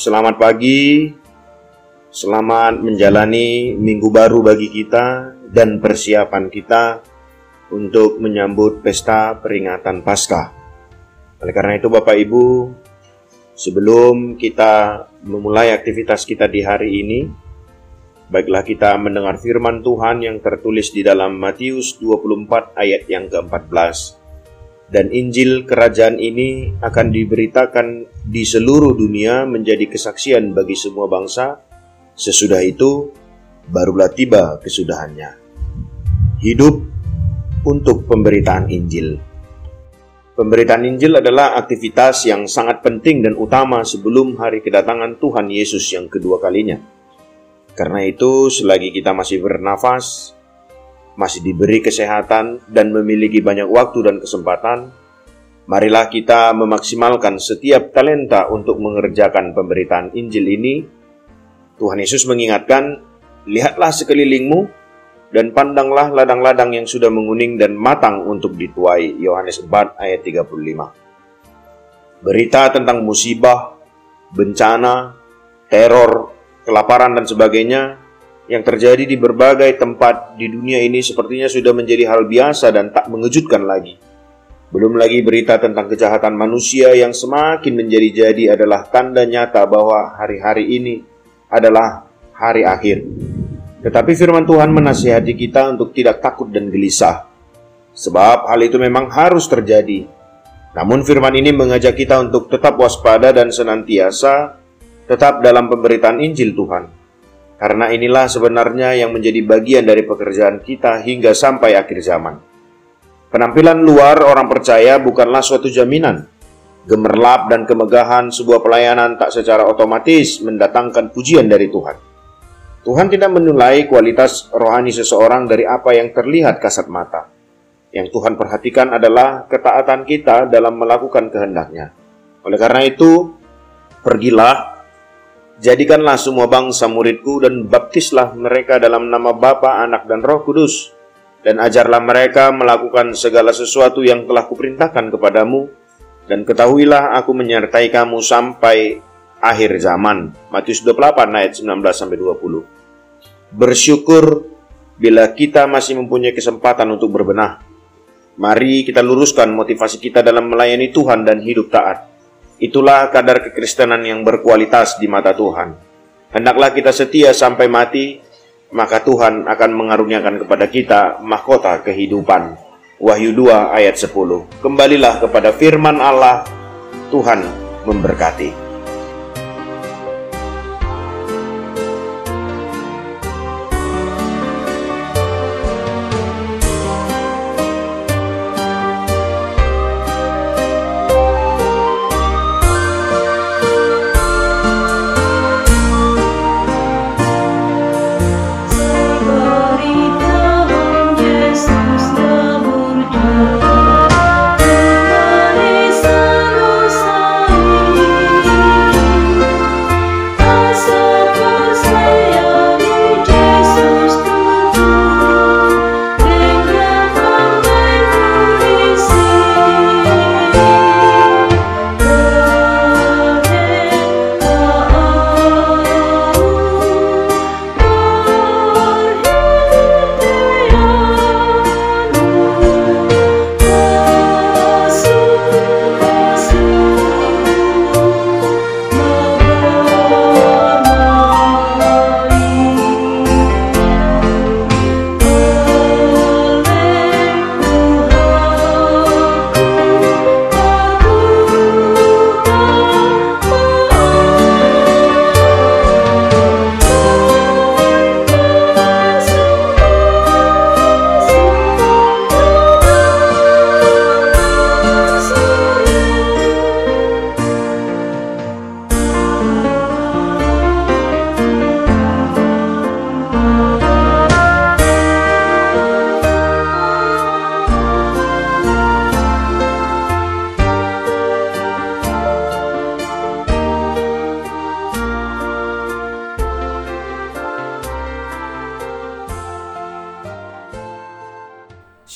Selamat pagi, selamat menjalani minggu baru bagi kita dan persiapan kita untuk menyambut pesta peringatan Paskah. Oleh karena itu Bapak Ibu, sebelum kita memulai aktivitas kita di hari ini, baiklah kita mendengar firman Tuhan yang tertulis di dalam Matius 24 ayat yang ke-14 dan Injil Kerajaan ini akan diberitakan di seluruh dunia menjadi kesaksian bagi semua bangsa. Sesudah itu, barulah tiba kesudahannya. Hidup untuk pemberitaan Injil. Pemberitaan Injil adalah aktivitas yang sangat penting dan utama sebelum hari kedatangan Tuhan Yesus yang kedua kalinya. Karena itu, selagi kita masih bernafas, masih diberi kesehatan dan memiliki banyak waktu dan kesempatan, marilah kita memaksimalkan setiap talenta untuk mengerjakan pemberitaan Injil ini. Tuhan Yesus mengingatkan, lihatlah sekelilingmu dan pandanglah ladang-ladang yang sudah menguning dan matang untuk dituai. Yohanes 4 ayat 35. Berita tentang musibah, bencana, teror, kelaparan dan sebagainya yang terjadi di berbagai tempat di dunia ini sepertinya sudah menjadi hal biasa dan tak mengejutkan lagi. Belum lagi berita tentang kejahatan manusia yang semakin menjadi-jadi adalah tanda nyata bahwa hari-hari ini adalah hari akhir. Tetapi firman Tuhan menasihati kita untuk tidak takut dan gelisah. Sebab hal itu memang harus terjadi. Namun firman ini mengajak kita untuk tetap waspada dan senantiasa tetap dalam pemberitaan Injil Tuhan karena inilah sebenarnya yang menjadi bagian dari pekerjaan kita hingga sampai akhir zaman. Penampilan luar orang percaya bukanlah suatu jaminan. Gemerlap dan kemegahan sebuah pelayanan tak secara otomatis mendatangkan pujian dari Tuhan. Tuhan tidak menilai kualitas rohani seseorang dari apa yang terlihat kasat mata. Yang Tuhan perhatikan adalah ketaatan kita dalam melakukan kehendaknya. Oleh karena itu, pergilah Jadikanlah semua bangsa muridku dan baptislah mereka dalam nama Bapa, Anak, dan Roh Kudus. Dan ajarlah mereka melakukan segala sesuatu yang telah kuperintahkan kepadamu. Dan ketahuilah aku menyertai kamu sampai akhir zaman. Matius 28 ayat 19-20 Bersyukur bila kita masih mempunyai kesempatan untuk berbenah. Mari kita luruskan motivasi kita dalam melayani Tuhan dan hidup taat Itulah kadar kekristenan yang berkualitas di mata Tuhan. Hendaklah kita setia sampai mati, maka Tuhan akan mengaruniakan kepada kita mahkota kehidupan. Wahyu 2 ayat 10. Kembalilah kepada firman Allah, Tuhan memberkati.